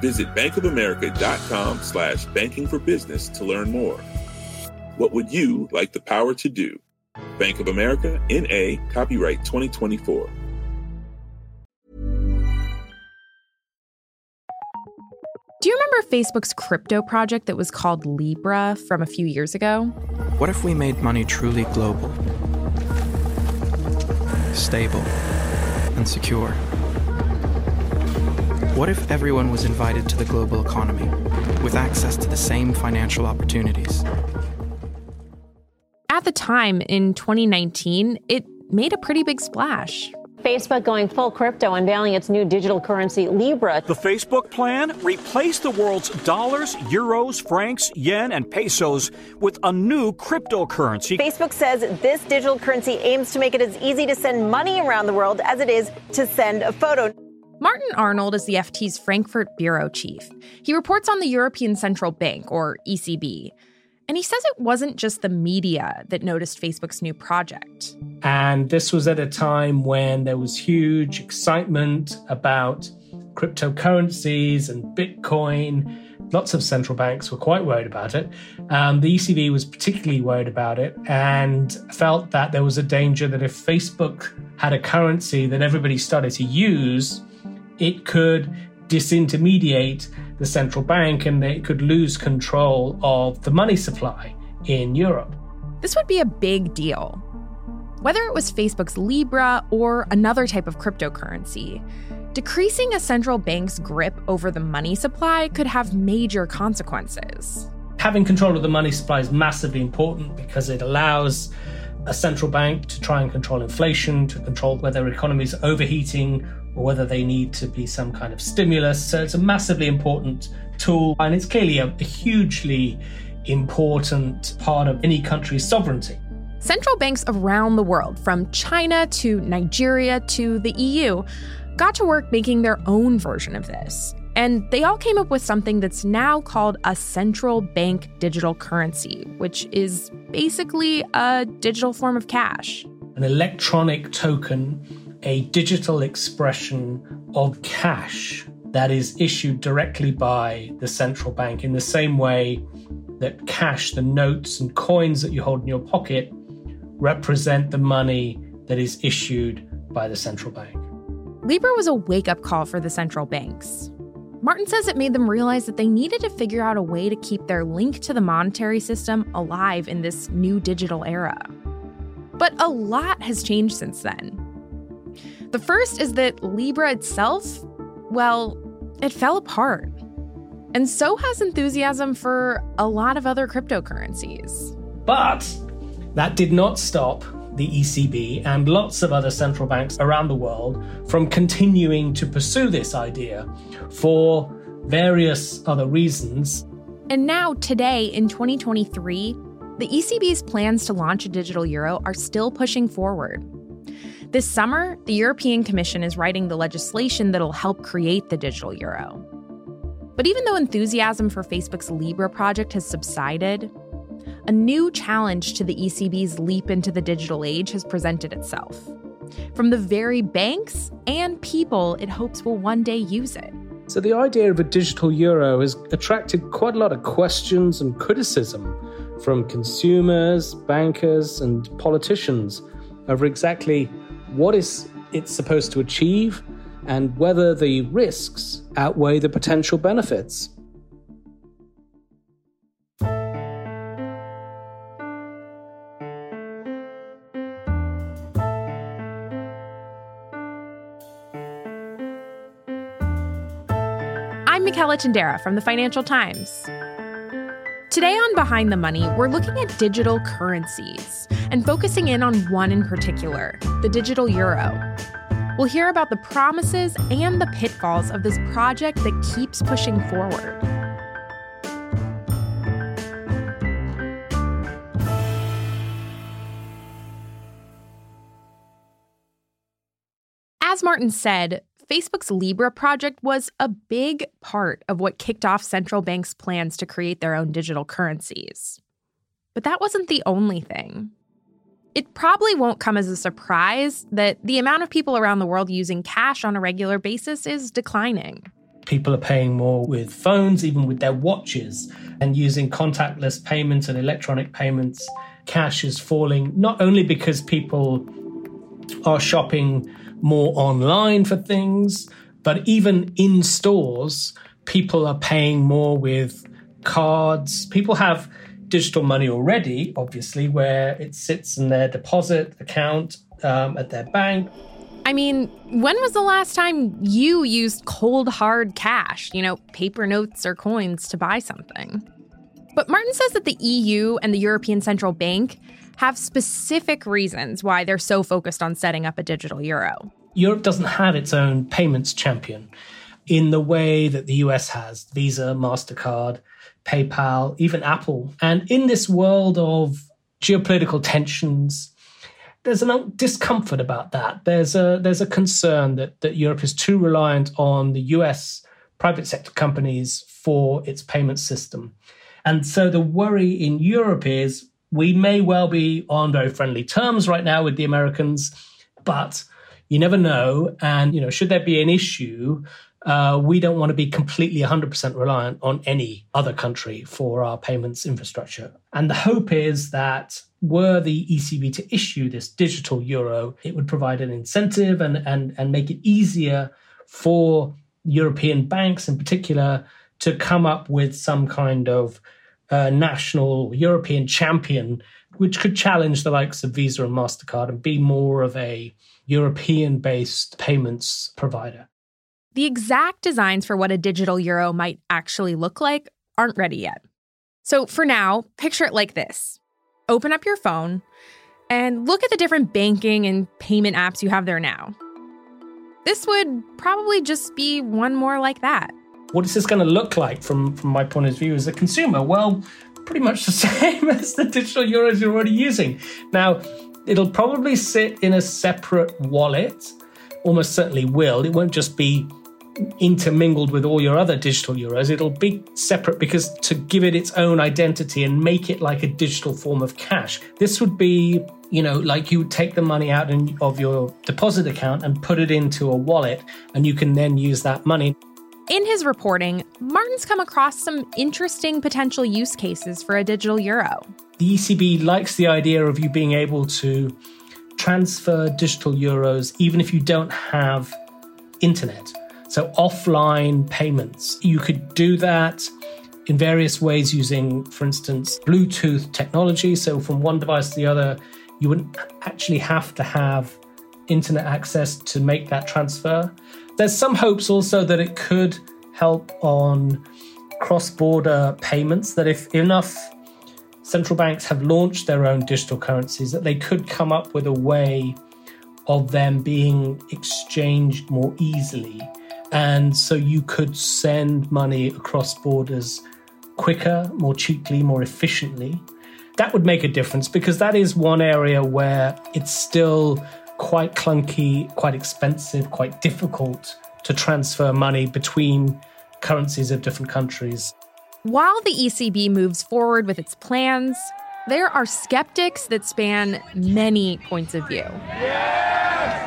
Visit bankofamerica.com slash banking for business to learn more. What would you like the power to do? Bank of America, N.A., copyright 2024. Do you remember Facebook's crypto project that was called Libra from a few years ago? What if we made money truly global, stable, and secure? What if everyone was invited to the global economy with access to the same financial opportunities? At the time, in 2019, it made a pretty big splash. Facebook going full crypto, unveiling its new digital currency, Libra. The Facebook plan? Replace the world's dollars, euros, francs, yen, and pesos with a new cryptocurrency. Facebook says this digital currency aims to make it as easy to send money around the world as it is to send a photo. Martin Arnold is the FT's Frankfurt bureau chief. He reports on the European Central Bank, or ECB. And he says it wasn't just the media that noticed Facebook's new project. And this was at a time when there was huge excitement about cryptocurrencies and Bitcoin. Lots of central banks were quite worried about it. Um, the ECB was particularly worried about it and felt that there was a danger that if Facebook had a currency that everybody started to use, it could disintermediate the central bank and it could lose control of the money supply in Europe. This would be a big deal. Whether it was Facebook's Libra or another type of cryptocurrency, decreasing a central bank's grip over the money supply could have major consequences. Having control of the money supply is massively important because it allows a central bank to try and control inflation, to control whether economies are overheating or whether they need to be some kind of stimulus. So it's a massively important tool, and it's clearly a, a hugely important part of any country's sovereignty. Central banks around the world, from China to Nigeria to the EU, got to work making their own version of this. And they all came up with something that's now called a central bank digital currency, which is basically a digital form of cash. An electronic token a digital expression of cash that is issued directly by the central bank in the same way that cash, the notes and coins that you hold in your pocket, represent the money that is issued by the central bank. Libra was a wake up call for the central banks. Martin says it made them realize that they needed to figure out a way to keep their link to the monetary system alive in this new digital era. But a lot has changed since then. The first is that Libra itself, well, it fell apart. And so has enthusiasm for a lot of other cryptocurrencies. But that did not stop the ECB and lots of other central banks around the world from continuing to pursue this idea for various other reasons. And now, today in 2023, the ECB's plans to launch a digital euro are still pushing forward. This summer, the European Commission is writing the legislation that'll help create the digital euro. But even though enthusiasm for Facebook's Libra project has subsided, a new challenge to the ECB's leap into the digital age has presented itself. From the very banks and people it hopes will one day use it. So, the idea of a digital euro has attracted quite a lot of questions and criticism from consumers, bankers, and politicians over exactly what is it supposed to achieve, and whether the risks outweigh the potential benefits. I'm Michela Tindera from the Financial Times. Today on Behind the Money, we're looking at digital currencies and focusing in on one in particular the digital euro. We'll hear about the promises and the pitfalls of this project that keeps pushing forward. As Martin said, Facebook's Libra project was a big part of what kicked off central banks' plans to create their own digital currencies. But that wasn't the only thing. It probably won't come as a surprise that the amount of people around the world using cash on a regular basis is declining. People are paying more with phones, even with their watches, and using contactless payments and electronic payments. Cash is falling not only because people are shopping more online for things, but even in stores, people are paying more with cards. People have digital money already, obviously, where it sits in their deposit account um, at their bank. I mean, when was the last time you used cold hard cash, you know, paper notes or coins to buy something? But Martin says that the EU and the European Central Bank have specific reasons why they're so focused on setting up a digital euro. Europe doesn't have its own payments champion in the way that the US has Visa, MasterCard, PayPal, even Apple. And in this world of geopolitical tensions, there's a discomfort about that. There's a there's a concern that that Europe is too reliant on the US private sector companies for its payment system. And so the worry in Europe is we may well be on very friendly terms right now with the Americans, but you never know. And, you know, should there be an issue, uh, we don't want to be completely 100% reliant on any other country for our payments infrastructure. And the hope is that were the ECB to issue this digital euro, it would provide an incentive and, and, and make it easier for European banks in particular to come up with some kind of uh, national European champion, which could challenge the likes of Visa and MasterCard and be more of a European based payments provider. The exact designs for what a digital euro might actually look like aren't ready yet. So for now, picture it like this open up your phone and look at the different banking and payment apps you have there now. This would probably just be one more like that. What is this going to look like from, from my point of view as a consumer? Well, pretty much the same as the digital euros you're already using. Now, it'll probably sit in a separate wallet, almost certainly will. It won't just be intermingled with all your other digital euros. It'll be separate because to give it its own identity and make it like a digital form of cash. This would be, you know, like you take the money out of your deposit account and put it into a wallet, and you can then use that money. In his reporting, Martin's come across some interesting potential use cases for a digital euro. The ECB likes the idea of you being able to transfer digital euros even if you don't have internet. So, offline payments. You could do that in various ways using, for instance, Bluetooth technology. So, from one device to the other, you wouldn't actually have to have internet access to make that transfer. There's some hopes also that it could help on cross border payments, that if enough central banks have launched their own digital currencies, that they could come up with a way of them being exchanged more easily. And so you could send money across borders quicker, more cheaply, more efficiently. That would make a difference because that is one area where it's still quite clunky, quite expensive, quite difficult to transfer money between currencies of different countries. While the ECB moves forward with its plans, there are skeptics that span many points of view. Yes!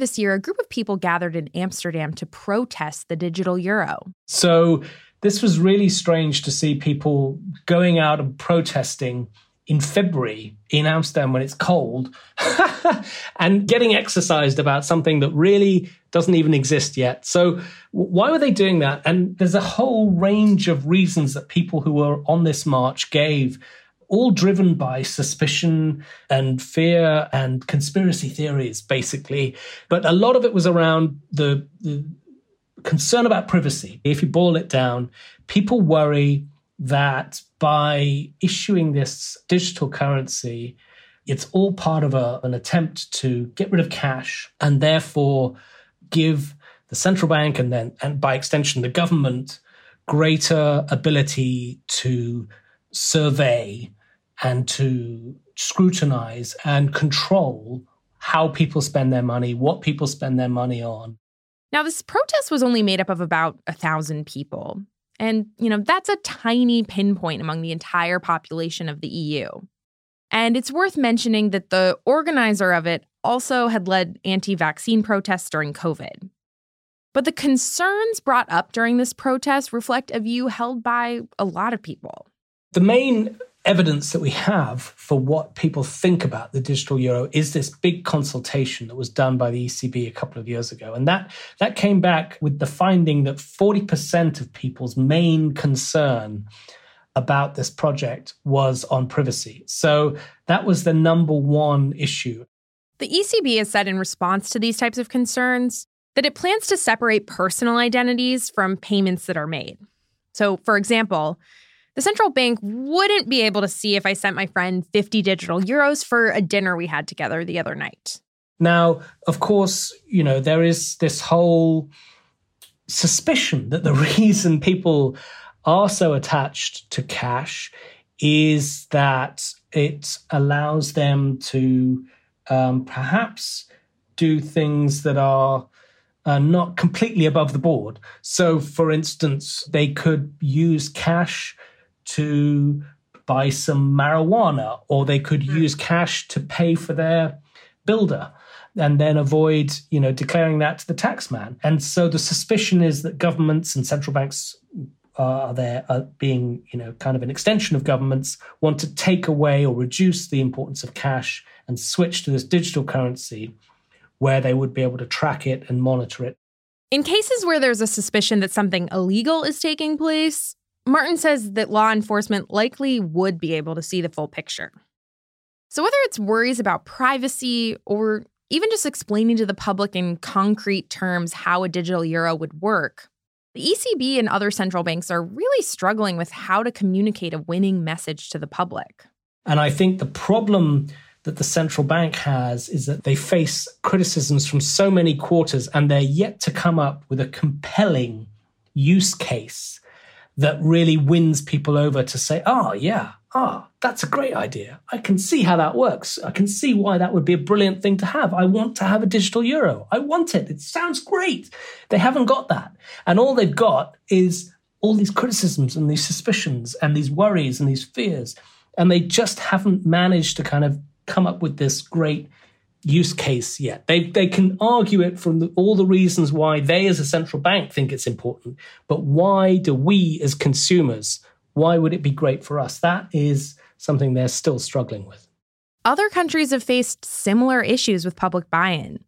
This year, a group of people gathered in Amsterdam to protest the digital euro. So, this was really strange to see people going out and protesting in February in Amsterdam when it's cold and getting exercised about something that really doesn't even exist yet. So, why were they doing that? And there's a whole range of reasons that people who were on this march gave all driven by suspicion and fear and conspiracy theories, basically. But a lot of it was around the, the concern about privacy. If you boil it down, people worry that by issuing this digital currency, it's all part of a, an attempt to get rid of cash and therefore give the central bank and then, and by extension, the government greater ability to survey and to scrutinize and control how people spend their money, what people spend their money on. Now, this protest was only made up of about a thousand people. And, you know, that's a tiny pinpoint among the entire population of the EU. And it's worth mentioning that the organizer of it also had led anti vaccine protests during COVID. But the concerns brought up during this protest reflect a view held by a lot of people. The main evidence that we have for what people think about the digital euro is this big consultation that was done by the ECB a couple of years ago. And that, that came back with the finding that 40% of people's main concern about this project was on privacy. So that was the number one issue. The ECB has said in response to these types of concerns that it plans to separate personal identities from payments that are made. So, for example, the central bank wouldn't be able to see if I sent my friend 50 digital euros for a dinner we had together the other night. Now, of course, you know, there is this whole suspicion that the reason people are so attached to cash is that it allows them to um, perhaps do things that are uh, not completely above the board. So, for instance, they could use cash to buy some marijuana, or they could hmm. use cash to pay for their builder and then avoid, you know, declaring that to the taxman. And so the suspicion is that governments and central banks are there are being, you know, kind of an extension of governments want to take away or reduce the importance of cash and switch to this digital currency where they would be able to track it and monitor it. In cases where there's a suspicion that something illegal is taking place, Martin says that law enforcement likely would be able to see the full picture. So, whether it's worries about privacy or even just explaining to the public in concrete terms how a digital euro would work, the ECB and other central banks are really struggling with how to communicate a winning message to the public. And I think the problem that the central bank has is that they face criticisms from so many quarters and they're yet to come up with a compelling use case that really wins people over to say, oh, yeah, ah, oh, that's a great idea. I can see how that works. I can see why that would be a brilliant thing to have. I want to have a digital euro. I want it. It sounds great. They haven't got that. And all they've got is all these criticisms and these suspicions and these worries and these fears. And they just haven't managed to kind of come up with this great use case yet. They they can argue it from the, all the reasons why they as a central bank think it's important, but why do we as consumers? Why would it be great for us? That is something they're still struggling with. Other countries have faced similar issues with public buy-in.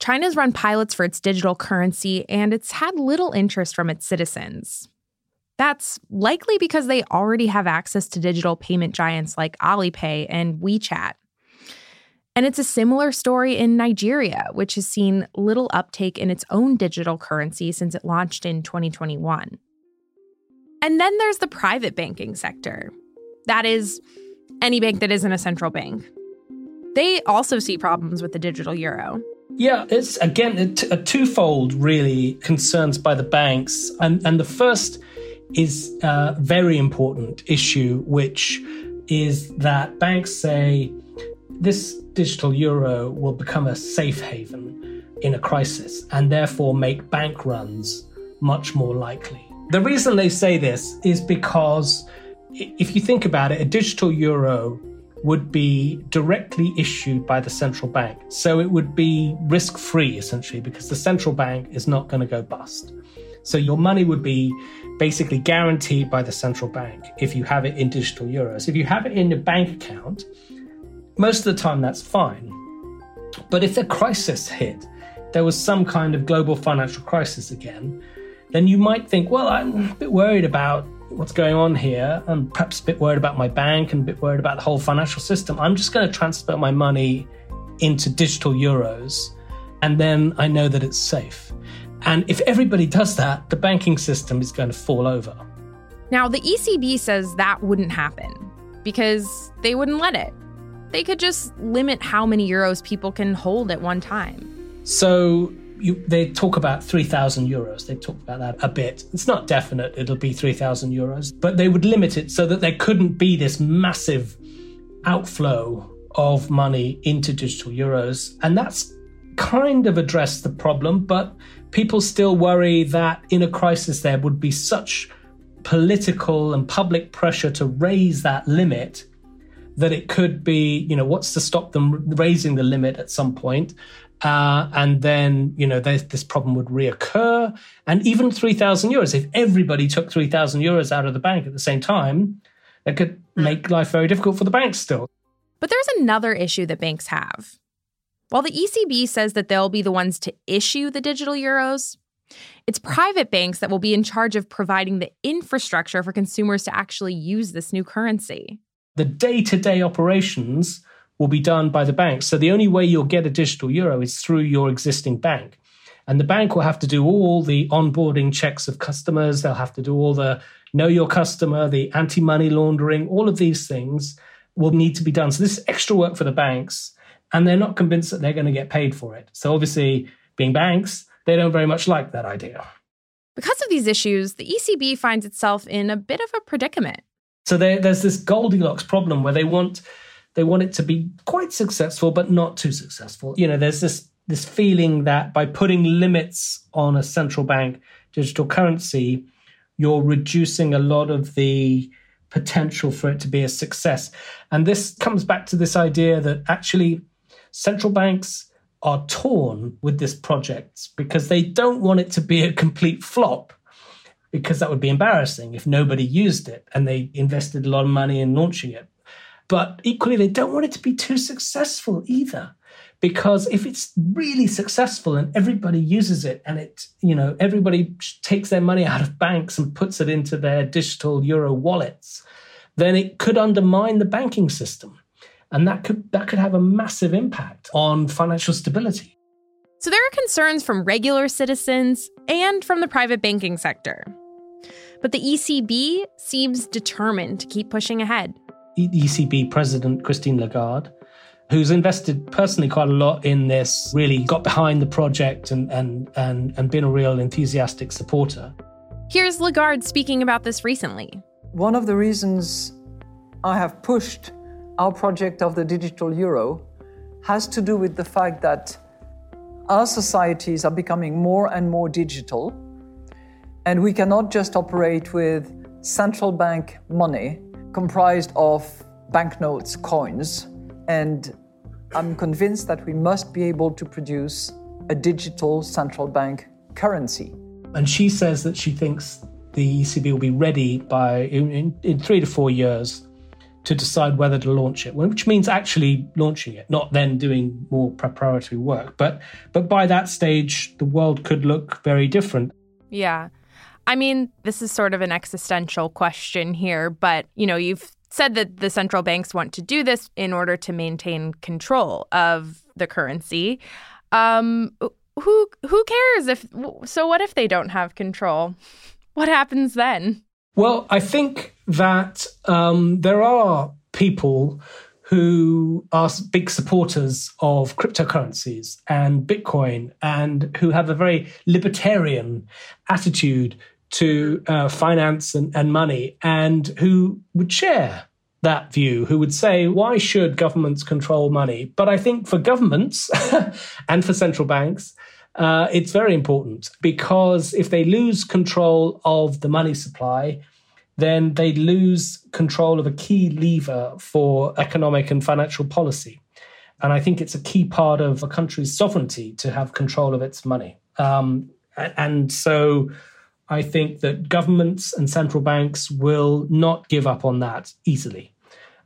China's run pilots for its digital currency and it's had little interest from its citizens. That's likely because they already have access to digital payment giants like Alipay and WeChat. And it's a similar story in Nigeria, which has seen little uptake in its own digital currency since it launched in 2021. And then there's the private banking sector. That is, any bank that isn't a central bank. They also see problems with the digital euro. Yeah, it's again a, twofold really concerns by the banks, and and the first is a very important issue, which is that banks say this digital euro will become a safe haven in a crisis and therefore make bank runs much more likely. The reason they say this is because if you think about it, a digital euro would be directly issued by the central bank. So it would be risk free essentially because the central bank is not going to go bust. So your money would be basically guaranteed by the central bank if you have it in digital euros. If you have it in a bank account, most of the time, that's fine. But if a crisis hit, there was some kind of global financial crisis again, then you might think, well, I'm a bit worried about what's going on here, I'm perhaps a bit worried about my bank and a bit worried about the whole financial system. I'm just going to transfer my money into digital euros, and then I know that it's safe. And if everybody does that, the banking system is going to fall over. Now, the ECB says that wouldn't happen because they wouldn't let it. They could just limit how many euros people can hold at one time. So, you, they talk about 3,000 euros. They talk about that a bit. It's not definite it'll be 3,000 euros, but they would limit it so that there couldn't be this massive outflow of money into digital euros. And that's kind of addressed the problem, but people still worry that in a crisis there would be such political and public pressure to raise that limit that it could be, you know, what's to stop them raising the limit at some point? Uh, and then, you know, this problem would reoccur. And even 3,000 euros, if everybody took 3,000 euros out of the bank at the same time, that could hmm. make life very difficult for the banks still. But there's another issue that banks have. While the ECB says that they'll be the ones to issue the digital euros, it's private banks that will be in charge of providing the infrastructure for consumers to actually use this new currency. The day to day operations will be done by the banks. So the only way you'll get a digital euro is through your existing bank. And the bank will have to do all the onboarding checks of customers. They'll have to do all the know your customer, the anti money laundering, all of these things will need to be done. So this is extra work for the banks, and they're not convinced that they're going to get paid for it. So obviously, being banks, they don't very much like that idea. Because of these issues, the ECB finds itself in a bit of a predicament. So there, there's this Goldilocks problem where they want they want it to be quite successful, but not too successful. You know, there's this this feeling that by putting limits on a central bank digital currency, you're reducing a lot of the potential for it to be a success. And this comes back to this idea that actually central banks are torn with this project because they don't want it to be a complete flop because that would be embarrassing if nobody used it and they invested a lot of money in launching it. But equally, they don't want it to be too successful either because if it's really successful and everybody uses it and it you know everybody takes their money out of banks and puts it into their digital euro wallets then it could undermine the banking system. And that could that could have a massive impact on financial stability. So there are concerns from regular citizens and from the private banking sector but the ECB seems determined to keep pushing ahead ECB president Christine Lagarde who's invested personally quite a lot in this, really got behind the project and, and, and, and been a real enthusiastic supporter. Here's Lagarde speaking about this recently. One of the reasons I have pushed our project of the digital euro has to do with the fact that our societies are becoming more and more digital, and we cannot just operate with central bank money comprised of banknotes, coins, and I'm convinced that we must be able to produce a digital central bank currency. And she says that she thinks the ECB will be ready by in, in, in, three to four years to decide whether to launch it, which means actually launching it, not then doing more preparatory work. But but by that stage, the world could look very different. Yeah. I mean, this is sort of an existential question here, but you know, you've said that the central banks want to do this in order to maintain control of the currency. Um, who who cares if so? What if they don't have control? What happens then? Well, I think that um, there are people who are big supporters of cryptocurrencies and Bitcoin and who have a very libertarian attitude to uh, finance and, and money and who would share that view, who would say, why should governments control money? But I think for governments and for central banks, uh, it's very important because if they lose control of the money supply, then they lose control of a key lever for economic and financial policy. And I think it's a key part of a country's sovereignty to have control of its money. Um, and so I think that governments and central banks will not give up on that easily.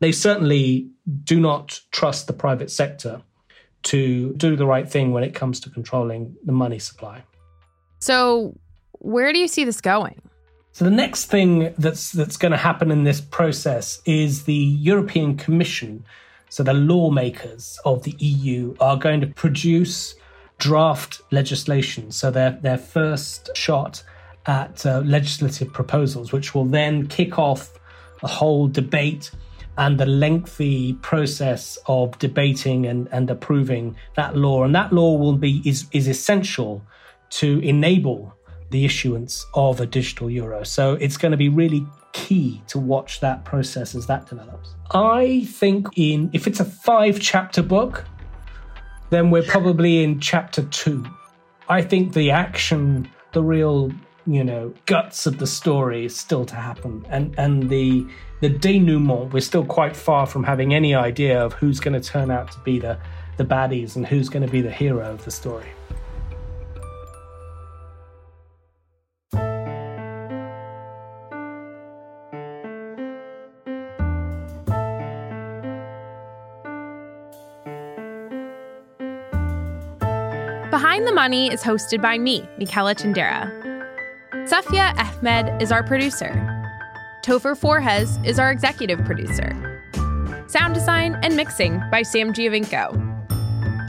They certainly do not trust the private sector to do the right thing when it comes to controlling the money supply. So, where do you see this going? So the next thing that's that's going to happen in this process is the European Commission, so the lawmakers of the EU are going to produce draft legislation. So their their first shot at uh, legislative proposals, which will then kick off a whole debate and the lengthy process of debating and, and approving that law. And that law will be is, is essential to enable the issuance of a digital euro. So it's going to be really key to watch that process as that develops. I think in if it's a five chapter book, then we're probably in chapter two. I think the action, the real, you know, guts of the story is still to happen. And and the the denouement, we're still quite far from having any idea of who's going to turn out to be the the baddies and who's going to be the hero of the story. Behind the Money is hosted by me, Michela Tindera. Safia Ahmed is our producer. Topher Forhecz is our executive producer. Sound design and mixing by Sam Giovinco.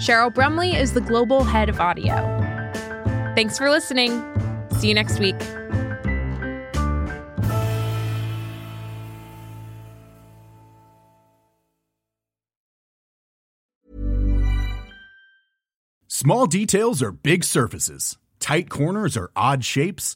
Cheryl Brumley is the global head of audio. Thanks for listening. See you next week. Small details are big surfaces. Tight corners are odd shapes.